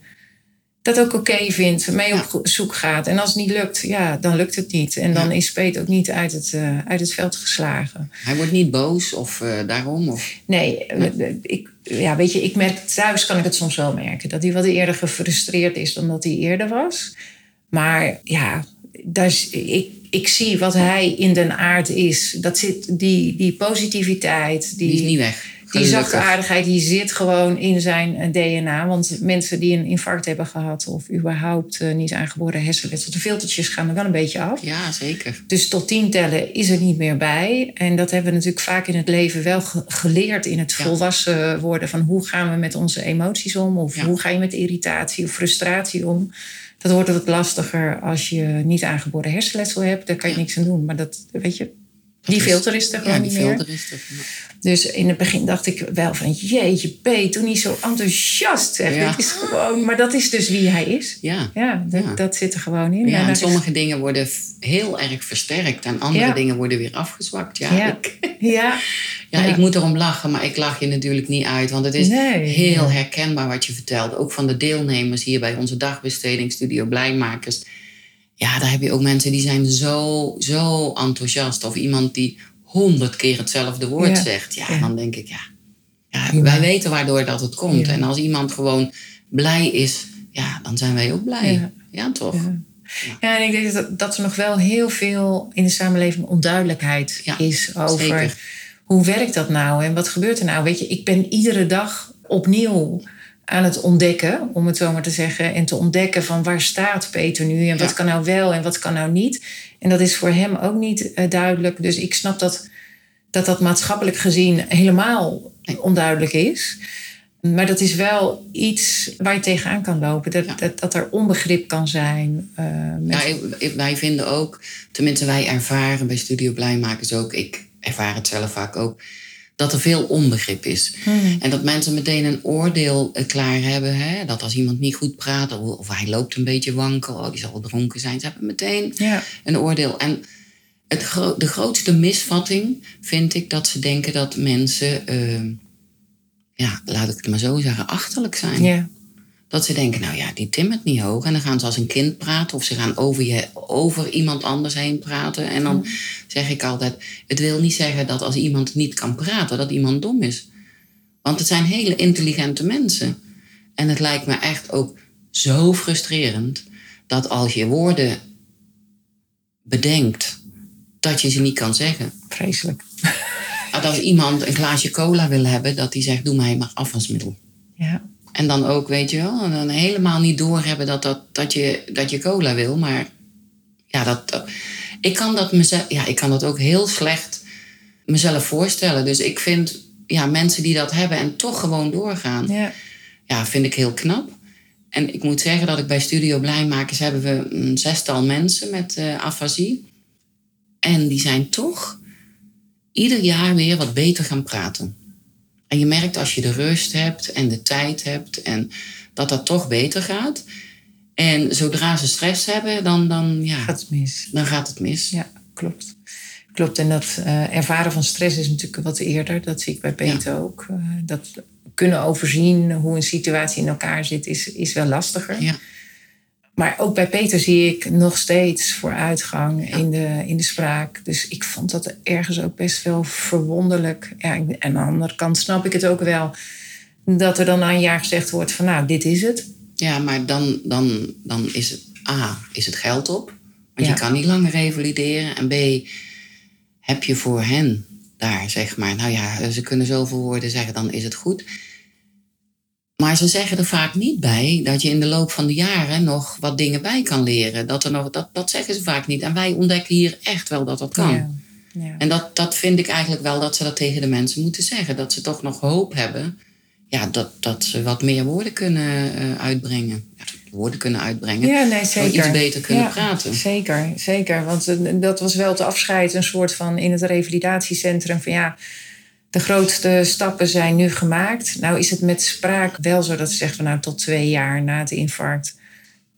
dat ook oké vindt, mee op zoek gaat. En als het niet lukt, ja, dan lukt het niet. En dan is Peet ook niet uit het, uh, uit het veld geslagen. Hij wordt niet boos of uh, daarom? Of? Nee, ik, ja, weet je, ik merk thuis kan ik het soms wel merken. Dat hij wat eerder gefrustreerd is dan dat hij eerder was. Maar ja, daar is, ik, ik zie wat hij in den aard is. Dat zit, die, die positiviteit. Die, die is niet weg. Die zachtaardigheid die zit gewoon in zijn eh, DNA. Want mensen die een infarct hebben gehad of überhaupt uh, niet aangeboren hersenletsel, de filtertjes gaan er wel een beetje af. Ja, zeker. Dus tot tien tellen is er niet meer bij. En dat hebben we natuurlijk vaak in het leven wel geleerd in het volwassen worden van hoe gaan we met onze emoties om of hoe ga je met irritatie of frustratie om. Dat wordt wat lastiger als je niet aangeboren hersenletsel hebt. Daar kan je niks aan doen. Maar dat, weet je, die filter is er gewoon ja, die niet filter meer. Is er, Dus in het begin dacht ik wel van... jeetje, P, toen niet zo enthousiast. Zeg. Ja. is gewoon, maar dat is dus wie hij is. Ja, ja, dat, dat zit er gewoon in. Ja, en sommige dingen worden heel erg versterkt... en andere dingen worden weer afgezwakt. Ja, ja. Ik, ja. ja, ik moet erom lachen, maar ik lach je natuurlijk niet uit. Want het is heel herkenbaar wat je vertelt. Ook van de deelnemers hier bij onze dagbesteding Studio Blijmakers ja, daar heb je ook mensen die zijn zo, zo enthousiast. Of iemand die honderd keer hetzelfde woord zegt. Ja, dan denk ik, ja, ja, wij weten waardoor dat het komt. En als iemand gewoon blij is, ja, dan zijn wij ook blij. Ja, toch? Ja. en ik denk dat, dat er nog wel heel veel in de samenleving onduidelijkheid is over hoe werkt dat nou en wat gebeurt er nou. Weet je, ik ben iedere dag opnieuw aan het ontdekken, om het zo maar te zeggen. En te ontdekken van waar staat Peter nu en wat kan nou wel en wat kan nou niet. En dat is voor hem ook niet uh, duidelijk. Dus ik snap dat, dat dat maatschappelijk gezien helemaal onduidelijk is. Maar dat is wel iets waar je tegenaan kan lopen. Dat, dat, dat, er onbegrip kan zijn. Uh, ja, wij vinden ook, tenminste wij ervaren bij Studio Blijmakers ook... ik ervaar het zelf vaak ook dat er veel onbegrip is. Hmm. En dat mensen meteen een oordeel eh, klaar hebben. Hè? Dat als iemand niet goed praat of, hij loopt een beetje wankel, oh, die zal wel dronken zijn. Ze hebben meteen ja. een oordeel. En het de grootste misvatting vind ik dat ze denken dat mensen, uh, ja, laat ik het maar zo zeggen, achterlijk zijn. Ja. Dat ze denken, nou ja, die timmert niet hoog. En dan gaan ze als een kind praten. Of ze gaan over, je, over iemand anders heen praten. En dan zeg ik altijd, het wil niet zeggen dat als iemand niet kan praten, dat iemand dom is. Want het zijn hele intelligente mensen. En het lijkt me echt ook zo frustrerend dat als je woorden bedenkt, dat je ze niet kan zeggen. Vreselijk. Dat als iemand een glaasje cola wil hebben, dat hij zegt: Doe mij maar afwasmiddel. Ja. En dan ook, weet je wel, en dan helemaal niet doorhebben dat, dat, dat, je, dat je cola wil. Maar ja, dat, ik, kan dat mezelf, ja, ik kan dat ook heel slecht mezelf voorstellen. Dus ik vind ja, mensen die dat hebben en toch gewoon doorgaan, ja. ja, vind ik heel knap. En ik moet zeggen dat ik bij Studio Blijmakers hebben we een zestal mensen met uh, afasie. En die zijn toch ieder jaar weer wat beter gaan praten. En je merkt als je de rust hebt en de tijd hebt en dat dat toch beter gaat. En zodra ze stress hebben, dan, dan, ja, gaat het mis. dan gaat het mis. Ja, klopt. Klopt, en dat uh, ervaren van stress is natuurlijk wat eerder. Dat zie ik bij Peter ook. Uh, dat kunnen overzien hoe een situatie in elkaar zit, is, is wel lastiger. Ja. Maar ook bij Peter zie ik nog steeds vooruitgang in, de, in de spraak. Dus ik vond dat ergens ook best wel verwonderlijk. Ja, en aan de andere kant snap ik het ook wel. Dat er dan na een jaar gezegd wordt van nou, dit is het. Ja, maar dan, dan, dan is het A, is het geld op. Want je kan niet langer revalideren. En B, heb je voor hen daar, zeg maar... Nou ja, ze kunnen zoveel woorden zeggen, dan is het goed. Maar ze zeggen er vaak niet bij dat je in de loop van de jaren nog wat dingen bij kan leren. Dat, er nog, dat, dat zeggen ze vaak niet. En wij ontdekken hier echt wel dat dat kan. Ja, ja. En dat, dat vind ik eigenlijk wel dat ze dat tegen de mensen moeten zeggen. Dat ze toch nog hoop hebben ja, dat, dat ze wat meer woorden kunnen uh, uitbrengen. Ja, woorden kunnen uitbrengen. Ja, nee, zeker. Iets beter kunnen praten. Zeker, zeker. Want uh, dat was wel te afscheid, een soort van in het revalidatiecentrum van ja de grootste stappen zijn nu gemaakt. Nou is het met spraak wel zo dat ze zeggen van nou tot twee jaar na het infarct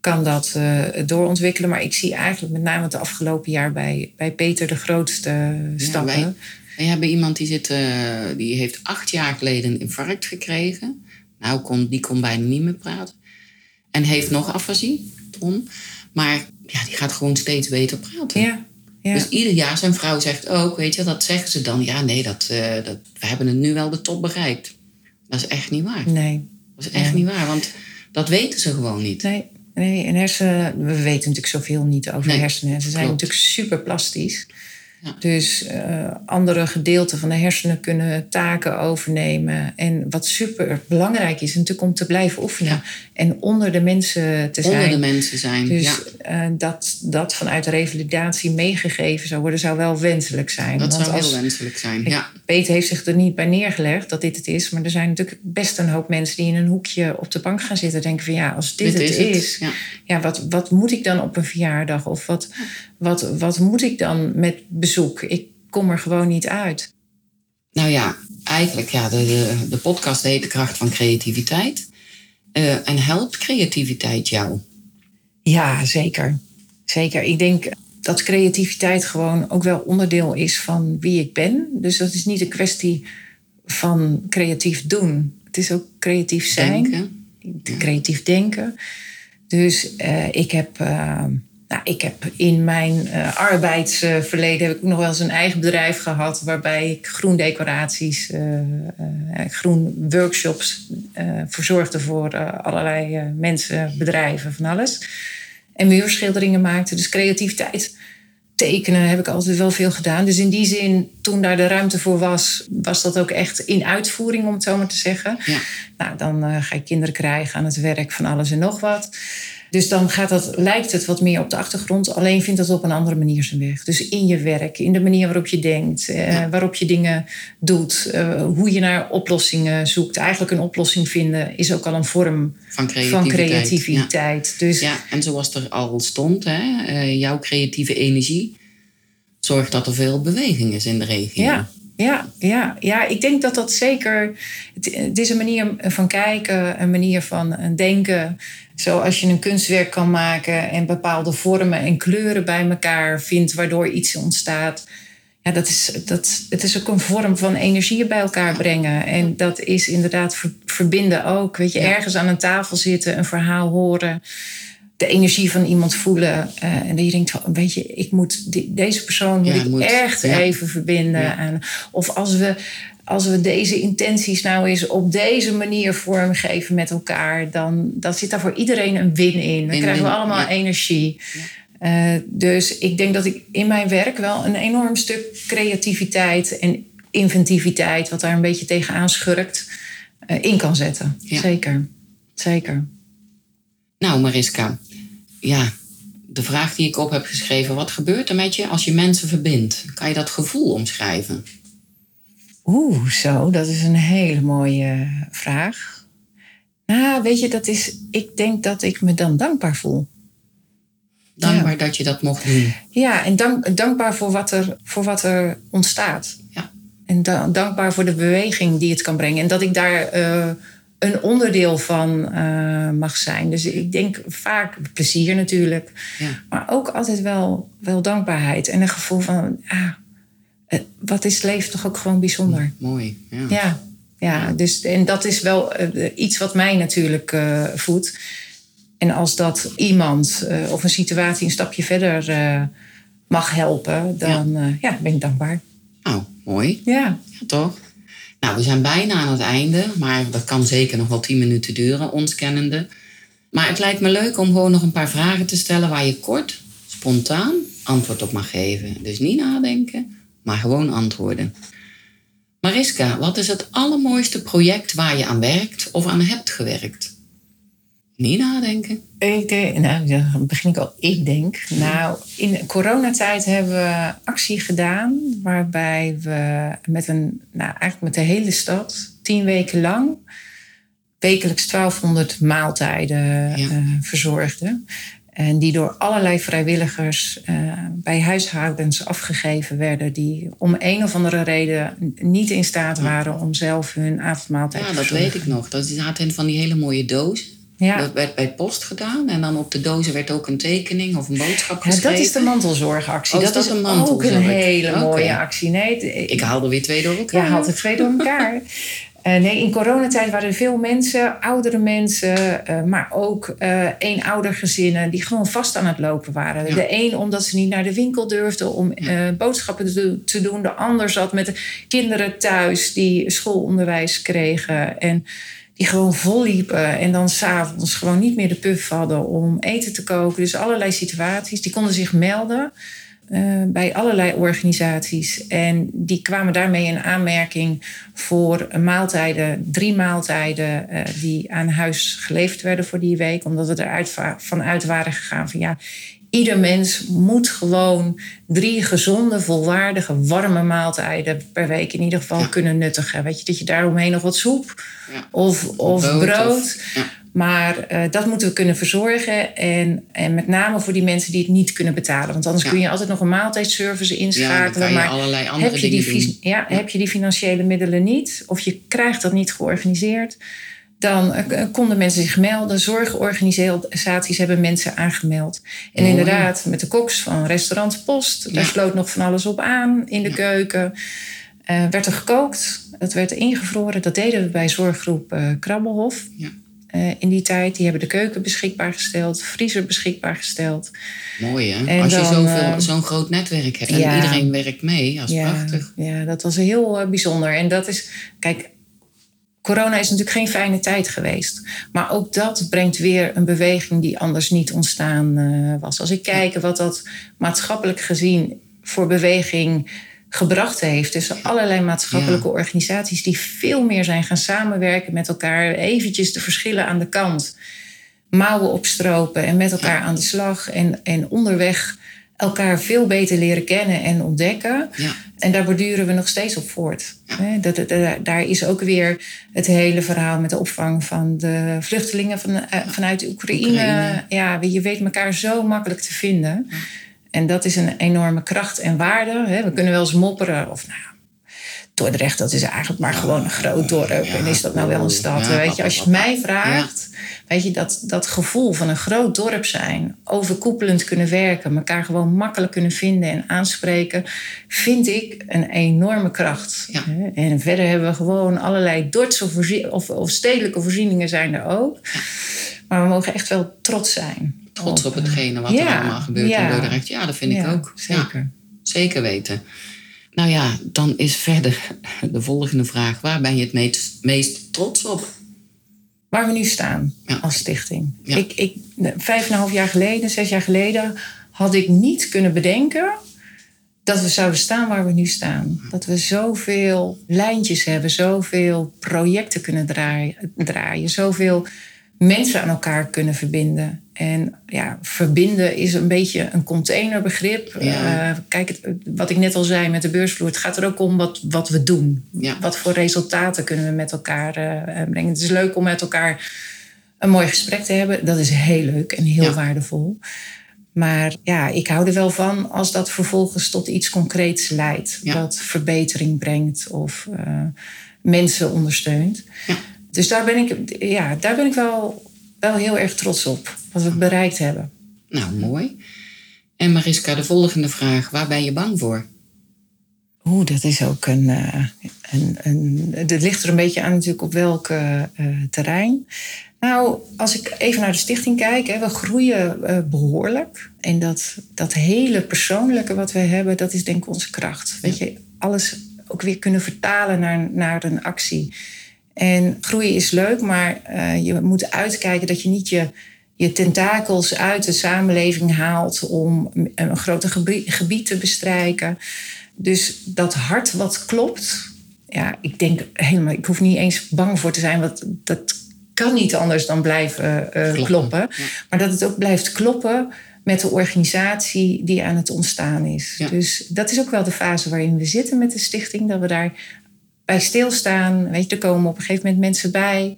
kan dat uh, doorontwikkelen. Maar ik zie eigenlijk met name het afgelopen jaar bij, bij Peter de grootste stappen. Ja, wij, hebben iemand die, zit, uh, die heeft acht jaar geleden een infarct gekregen. Nou, kon, die kon bijna niet meer praten. En heeft nog afasie, Tom. Maar ja, die gaat gewoon steeds beter praten. Ja. Ja. Dus ieder jaar zijn vrouw zegt ook, weet je, dat zeggen ze dan. Ja, nee, dat, eh, dat, we hebben het nu wel de top bereikt. Dat is echt niet waar. Nee. Dat is echt niet waar, want dat weten ze gewoon niet. Nee, nee. En hersenen, we weten natuurlijk zoveel niet over Nee, hersenen. Ze zijn klopt. natuurlijk super plastisch. Ja. Dus eh, andere gedeelten van de hersenen kunnen taken overnemen. En wat super belangrijk is, natuurlijk om te blijven oefenen. Ja. En onder de mensen te zijn. Onder de mensen zijn. Dus ja, eh, dat dat vanuit de revalidatie meegegeven zou worden, zou wel wenselijk zijn. dat Want zou heel wenselijk zijn. Ja, Peter heeft zich er niet bij neergelegd dat dit het is. Maar er zijn natuurlijk best een hoop mensen die in een hoekje op de bank gaan zitten. Denken van ja, als dit, het is, ja, wat, wat moet ik dan op een verjaardag? Of wat, wat, wat moet ik dan met bezoek? Ik kom er gewoon niet uit. Nou ja, eigenlijk, ja, de, de, de podcast heet De Kracht van Creativiteit. Eh, en helpt creativiteit jou? Ja, zeker. Zeker. Ik denk dat creativiteit gewoon ook wel onderdeel is van wie ik ben. Dus dat is niet een kwestie van creatief doen. Het is ook creatief zijn. Denken. creatief denken. Dus eh, ik, heb, eh, nou, ik heb in mijn eh, arbeidsverleden heb ik nog wel eens een eigen bedrijf gehad waarbij ik groendecoraties, eh eh, groen workshops verzorgde voor allerlei mensen, bedrijven, van alles. En muurschilderingen maakte. Dus creativiteit tekenen heb ik altijd wel veel gedaan. Dus in die zin, toen daar de ruimte voor was, was dat ook echt in uitvoering, om het zo maar te zeggen. Ja. Nou, dan ga je kinderen krijgen aan het werk van alles en nog wat. Dus dan gaat dat, lijkt het wat meer op de achtergrond. Alleen vindt het op een andere manier zijn weg. Dus in je werk, in de manier waarop je denkt, eh, waarop je dingen doet, eh, hoe je naar oplossingen zoekt. Eigenlijk een oplossing vinden is ook al een vorm Van creativiteit. van Ja. Dus Ja, en zoals er al stond, hè, eh, jouw creatieve energie zorgt dat er veel beweging is in de regio. Ja, ja, ja, ja, ik denk dat dat zeker. Het, het is een manier van kijken, een manier van eh, denken. Zoals je een kunstwerk kan maken en bepaalde vormen en kleuren bij elkaar vindt, waardoor iets ontstaat. Ja, dat is, dat, het is ook een vorm van energieën bij elkaar brengen. En dat is inderdaad ver- verbinden ook. Weet je, ergens aan een tafel zitten, een verhaal horen de energie van iemand voelen. eh, en dat je denkt, van, weet je, ik moet die- deze persoon moet Ja, ik moet, echt ja. even verbinden. Ja. aan- of als we, als we deze intenties nou eens op deze manier vormgeven met elkaar, dan, dan zit daar voor iedereen een win in. Dan krijgen we allemaal ja. energie. Eh, dus ik denk dat ik in mijn werk wel een enorm stuk creativiteit en inventiviteit, wat daar een beetje tegenaan schurkt, eh, in kan zetten. Ja. Zeker. Zeker. Nou, Mariska, ja, de vraag die ik op heb geschreven: wat gebeurt er met je als je mensen verbindt? Kan je dat gevoel omschrijven? Oeh, zo, dat is een hele mooie vraag. Nou, weet je, dat is. Ik denk dat ik me dan dankbaar voel. Dankbaar dat je dat mocht doen. Ja, en dank, dankbaar voor wat, er, voor wat er ontstaat. Ja. En da- dankbaar voor de beweging die het kan brengen. En dat ik daar eh, een onderdeel van eh, mag zijn. Dus ik denk vaak plezier natuurlijk. Ja. Maar ook altijd wel, wel dankbaarheid. En een gevoel van, ah, wat is leven toch ook gewoon bijzonder. Mooi. Ja. Ja, ja dus, en dat is wel eh, iets wat mij natuurlijk eh, voedt. En als dat iemand eh, of een situatie een stapje verder eh, mag helpen, dan eh, ja, ben ik dankbaar. Nou, mooi. Ja, Ja, toch? Nou, we zijn bijna aan het einde, maar dat kan zeker nog wel tien minuten duren, ons kennende. Maar het lijkt me leuk om gewoon nog een paar vragen te stellen waar je kort, spontaan antwoord op mag geven. Dus niet nadenken, maar gewoon antwoorden. Mariska, wat is het allermooiste project waar je aan werkt of aan hebt gewerkt? Niet nadenken. ik denk, nou, dan begin ik al. Ik denk, nou, in coronatijd hebben we actie gedaan waarbij we met een, nou, eigenlijk met de hele stad, tien weken lang, wekelijks 1200 maaltijden Ja. eh, verzorgden. En die door allerlei vrijwilligers eh, bij huishoudens afgegeven werden. Die om een of andere reden niet in staat waren om zelf hun avondmaaltijd Ja, te dat verzorgen. weet ik nog. Dat zaten in van die hele mooie dozen. Ja. Dat werd bij post gedaan. En dan op de dozen werd ook een tekening of een boodschap Ja, geschreven. dat is de mantelzorgactie. Oh, dat, dat is een ook een hele mooie actie. Nee, Ik haalde weer twee door elkaar. Ja, haalt er twee door elkaar. Uh, nee, in coronatijd waren er veel mensen, oudere mensen, uh, maar ook uh, eenoudergezinnen die gewoon vast aan het lopen waren. Ja. De een omdat ze niet naar de winkel durfden om ja. boodschappen te, doen. De ander zat met de kinderen thuis die schoolonderwijs kregen en die gewoon vol liepen. En dan s'avonds gewoon niet meer de puff hadden om eten te koken. Dus allerlei situaties. Die konden zich melden. Uh, bij allerlei organisaties. En die kwamen daarmee in aanmerking voor maaltijden, drie maaltijden uh, die aan huis geleverd werden voor die week. Omdat we eruit vanuit waren gegaan van ja, ieder mens moet gewoon drie gezonde, volwaardige, warme maaltijden per week in ieder geval kunnen nuttigen. Weet je, dat je daaromheen nog wat soep ja. of, of brood. brood ja. Maar uh, dat moeten we kunnen verzorgen. En, en met name voor die mensen die het niet kunnen betalen. Want anders kun je altijd nog een maaltijdservice inschakelen. Maar allerlei andere heb je, die. Ja, heb je die financiële middelen niet, of je krijgt dat niet georganiseerd, dan uh, konden mensen zich melden. Zorgorganisaties hebben mensen aangemeld. En oh, inderdaad, met de koks van restaurant Post, daar sloot nog van alles op aan in de keuken. Uh, werd er gekookt, dat werd ingevroren. Dat deden we bij zorggroep Krabbelhof. Ja. Uh, in die tijd. Die hebben de keuken beschikbaar gesteld, vriezer beschikbaar gesteld. Mooi hè? En Als je zoveel, zo'n groot netwerk hebt en ja, iedereen werkt mee, dat is ja, prachtig. Ja, dat was heel bijzonder. En dat is, kijk, corona is natuurlijk geen fijne tijd geweest. Maar ook dat brengt weer een beweging die anders niet ontstaan was. Als ik kijk wat dat maatschappelijk gezien voor beweging gebracht heeft. tussen allerlei maatschappelijke organisaties die veel meer zijn gaan samenwerken met elkaar. Eventjes de verschillen aan de kant. Mouwen opstropen en met elkaar aan de slag. En, en onderweg elkaar veel beter leren kennen en ontdekken. Ja. En daar borduren we nog steeds op voort. Ja. Dat, dat, daar is ook weer het hele verhaal met de opvang van de vluchtelingen van, uh, vanuit Oekraïne. Oekraïne. Ja, je weet elkaar zo makkelijk te vinden. Ja. En dat is een enorme kracht en waarde. We kunnen wel eens mopperen. Of nou, Dordrecht, dat is eigenlijk maar gewoon een groot dorp. en is dat nou wel een stad? weet je, als je mij vraagt, weet je, dat, dat gevoel van een groot dorp zijn, overkoepelend kunnen werken, elkaar gewoon makkelijk kunnen vinden en aanspreken, vind ik een enorme kracht. En verder hebben we gewoon allerlei Dordtse of, of stedelijke voorzieningen zijn er ook. Maar we mogen echt wel trots zijn trots op hetgene wat er allemaal gebeurt in Dordrecht. Ja, dat vind ik ook. Zeker. zeker weten. Nou ja, dan is verder de volgende vraag. Waar ben je het meest, meest trots op? Waar we nu staan als stichting. Ik, ik, vijf en een half jaar geleden, zes jaar geleden, had ik niet kunnen bedenken dat we zouden staan waar we nu staan. Dat we zoveel lijntjes hebben, zoveel projecten kunnen draaien, draaien zoveel mensen aan elkaar kunnen verbinden. En ja, verbinden is een beetje een containerbegrip. Ja. Uh, kijk, wat ik net al zei met de beursvloer, het gaat er ook om wat, wat we doen. Ja. Wat voor resultaten kunnen we met elkaar uh, brengen. Het is leuk om met elkaar een mooi gesprek te hebben. Dat is heel leuk en heel ja. waardevol. Maar ja, ik hou er wel van als dat vervolgens tot iets concreets leidt. Dat verbetering brengt of uh, mensen ondersteunt. Dus daar ben ik, ja, daar ben ik wel, wel heel erg trots op. Wat we bereikt hebben. Nou, mooi. En Mariska, de volgende vraag. Waar ben je bang voor? Oeh, dat is ook een, uh, een, een. Het ligt er een beetje aan natuurlijk op welk uh, terrein. Nou, als ik even naar de stichting kijk, hè, we groeien uh, behoorlijk. En dat, dat hele persoonlijke wat we hebben, dat is denk ik onze kracht. Weet je, alles ook weer kunnen vertalen naar, naar een actie. En groeien is leuk, maar uh, je moet uitkijken dat je niet je, je tentakels uit de samenleving haalt om een groter gebied te bestrijken. Dus dat hart wat klopt, ja, ik denk helemaal, ik hoef niet eens bang voor te zijn, want dat kan niet anders dan blijven uh, kloppen. Maar dat het ook blijft kloppen met de organisatie die aan het ontstaan is. Ja. Dus dat is ook wel de fase waarin we zitten met de stichting, dat we daar bij stilstaan. Weet je, er komen op een gegeven moment mensen bij.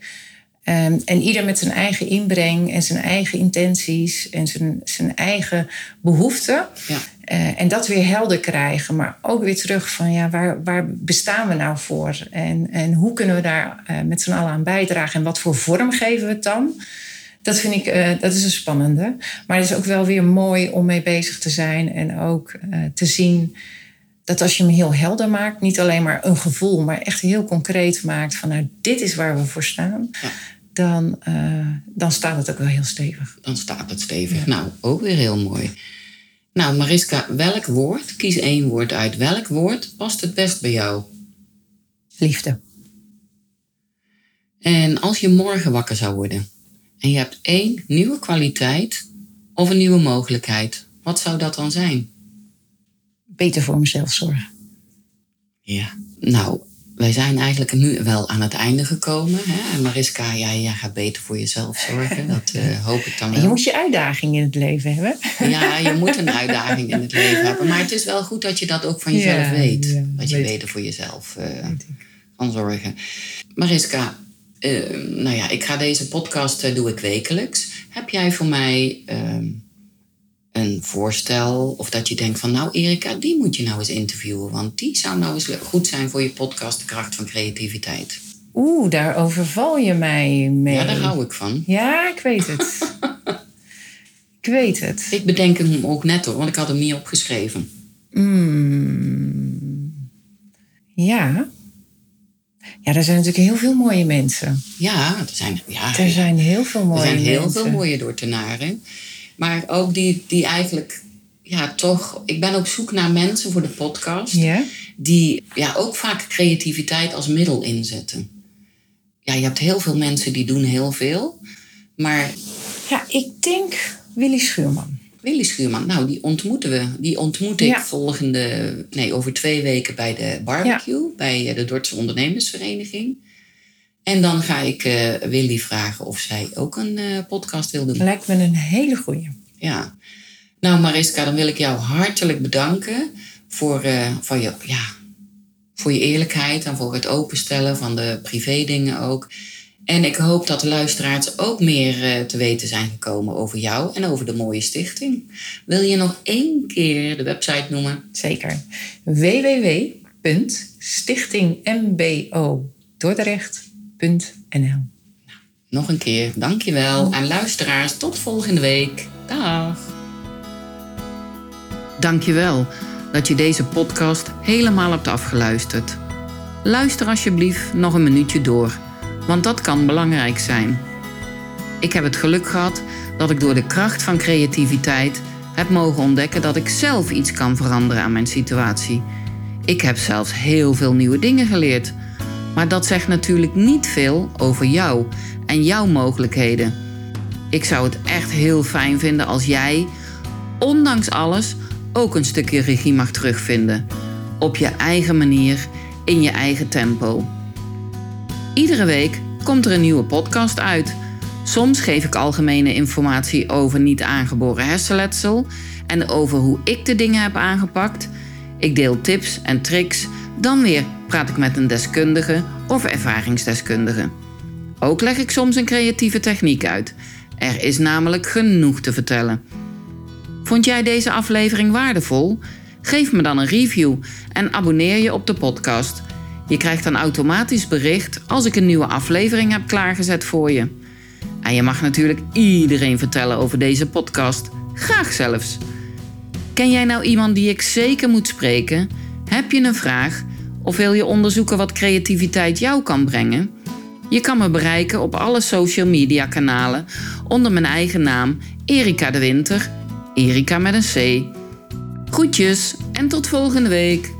Um, en ieder met zijn eigen inbreng en zijn eigen intenties en zijn, zijn eigen behoeften. Ja. Uh, en dat weer helder krijgen, maar ook weer terug van ja, waar, waar bestaan we nou voor? En, en hoe kunnen we daar uh, met z'n allen aan bijdragen? En wat voor vorm geven we het dan? Dat vind ik, uh, dat is een spannende. Maar het is ook wel weer mooi om mee bezig te zijn en ook te zien dat als je hem heel helder maakt, niet alleen maar een gevoel, maar echt heel concreet maakt van nou, dit is waar we voor staan, Ja. dan, eh, dan staat het ook wel heel stevig. Dan staat het stevig. Nou, ook weer heel mooi. Nou, Mariska, welk woord, kies één woord uit, welk woord past het best bij jou? Liefde. En als je morgen wakker zou worden en je hebt één nieuwe kwaliteit of een nieuwe mogelijkheid, wat zou dat dan zijn? Beter voor mezelf zorgen. Ja, nou, wij zijn eigenlijk nu wel aan het einde gekomen. Hè? Mariska, jij, jij gaat beter voor jezelf zorgen. Dat eh, hoop ik dan En je wel. moet je uitdaging in het leven hebben. Ja, je moet een uitdaging in het leven hebben. Maar het is wel goed dat je dat ook van jezelf Ja, weet. ja, dat je weet beter voor jezelf eh, kan zorgen. Mariska, eh, nou ja, ik ga deze podcast doe ik wekelijks. Heb jij voor mij ehm, een voorstel of dat je denkt van nou Erika, die moet je nou eens interviewen, want die zou nou eens goed zijn voor je podcast De Kracht van Creativiteit. Oeh, daar overval je mij mee. Ja, daar hou ik van. Ja, ik weet het. ik weet het. Ik bedenk hem ook net hoor, want ik had hem niet opgeschreven. Mm. Ja. Ja, er zijn natuurlijk heel veel mooie mensen. Ja, er zijn, ja, Er zijn heel veel mooie er zijn heel mensen. veel mooie Dordtenaren. Maar ook die, die eigenlijk, ja toch, ik ben op zoek naar mensen voor de podcast. Die ja, ook vaak creativiteit als middel inzetten. Ja, je hebt heel veel mensen die doen heel veel. Maar ja, ik denk Willy Schuurman. Willy Schuurman, nou, die ontmoeten we. Die ontmoet ik Ja. volgende, nee, over twee weken bij de barbecue. Bij eh, de Dordtse Ondernemersvereniging. En dan ga ik eh, Willy vragen of zij ook een eh, podcast wil doen. Lijkt me een hele goeie. Ja. Nou, Mariska, dan wil ik jou hartelijk bedanken voor, eh, voor, je, ja, voor je eerlijkheid en voor het openstellen van de privé-dingen ook. En ik hoop dat de luisteraars ook meer te weten zijn gekomen over jou en over de mooie stichting. Wil je nog één keer de website noemen? Zeker. www.stichtingmbodordrecht.nl Nog een keer, dankjewel. En luisteraars, tot volgende week. Dag. Dankjewel dat je deze podcast helemaal hebt afgeluisterd. Luister alsjeblieft nog een minuutje door, want dat kan belangrijk zijn. Ik heb het geluk gehad dat ik door de kracht van creativiteit heb mogen ontdekken dat ik zelf iets kan veranderen aan mijn situatie. Ik heb zelfs heel veel nieuwe dingen geleerd. Maar dat zegt natuurlijk niet veel over jou en jouw mogelijkheden. Ik zou het echt heel fijn vinden als jij, ondanks alles, ook een stukje regie mag terugvinden. Op je eigen manier, in je eigen tempo. Iedere week komt er een nieuwe podcast uit. Soms geef ik algemene informatie over niet aangeboren hersenletsel en over hoe ik de dingen heb aangepakt. Ik deel tips en tricks. Dan weer praat ik met een deskundige of ervaringsdeskundige. Ook leg ik soms een creatieve techniek uit. Er is namelijk genoeg te vertellen. Vond jij deze aflevering waardevol? Geef me dan een review en abonneer je op de podcast. Je krijgt dan automatisch bericht als ik een nieuwe aflevering heb klaargezet voor je. En je mag natuurlijk iedereen vertellen over deze podcast. Graag zelfs. Ken jij nou iemand die ik zeker moet spreken? Heb je een vraag? Of wil je onderzoeken wat creativiteit jou kan brengen? Je kan me bereiken op alle social media kanalen onder mijn eigen naam Erika de Winter. Erika met een C. Groetjes en tot volgende week.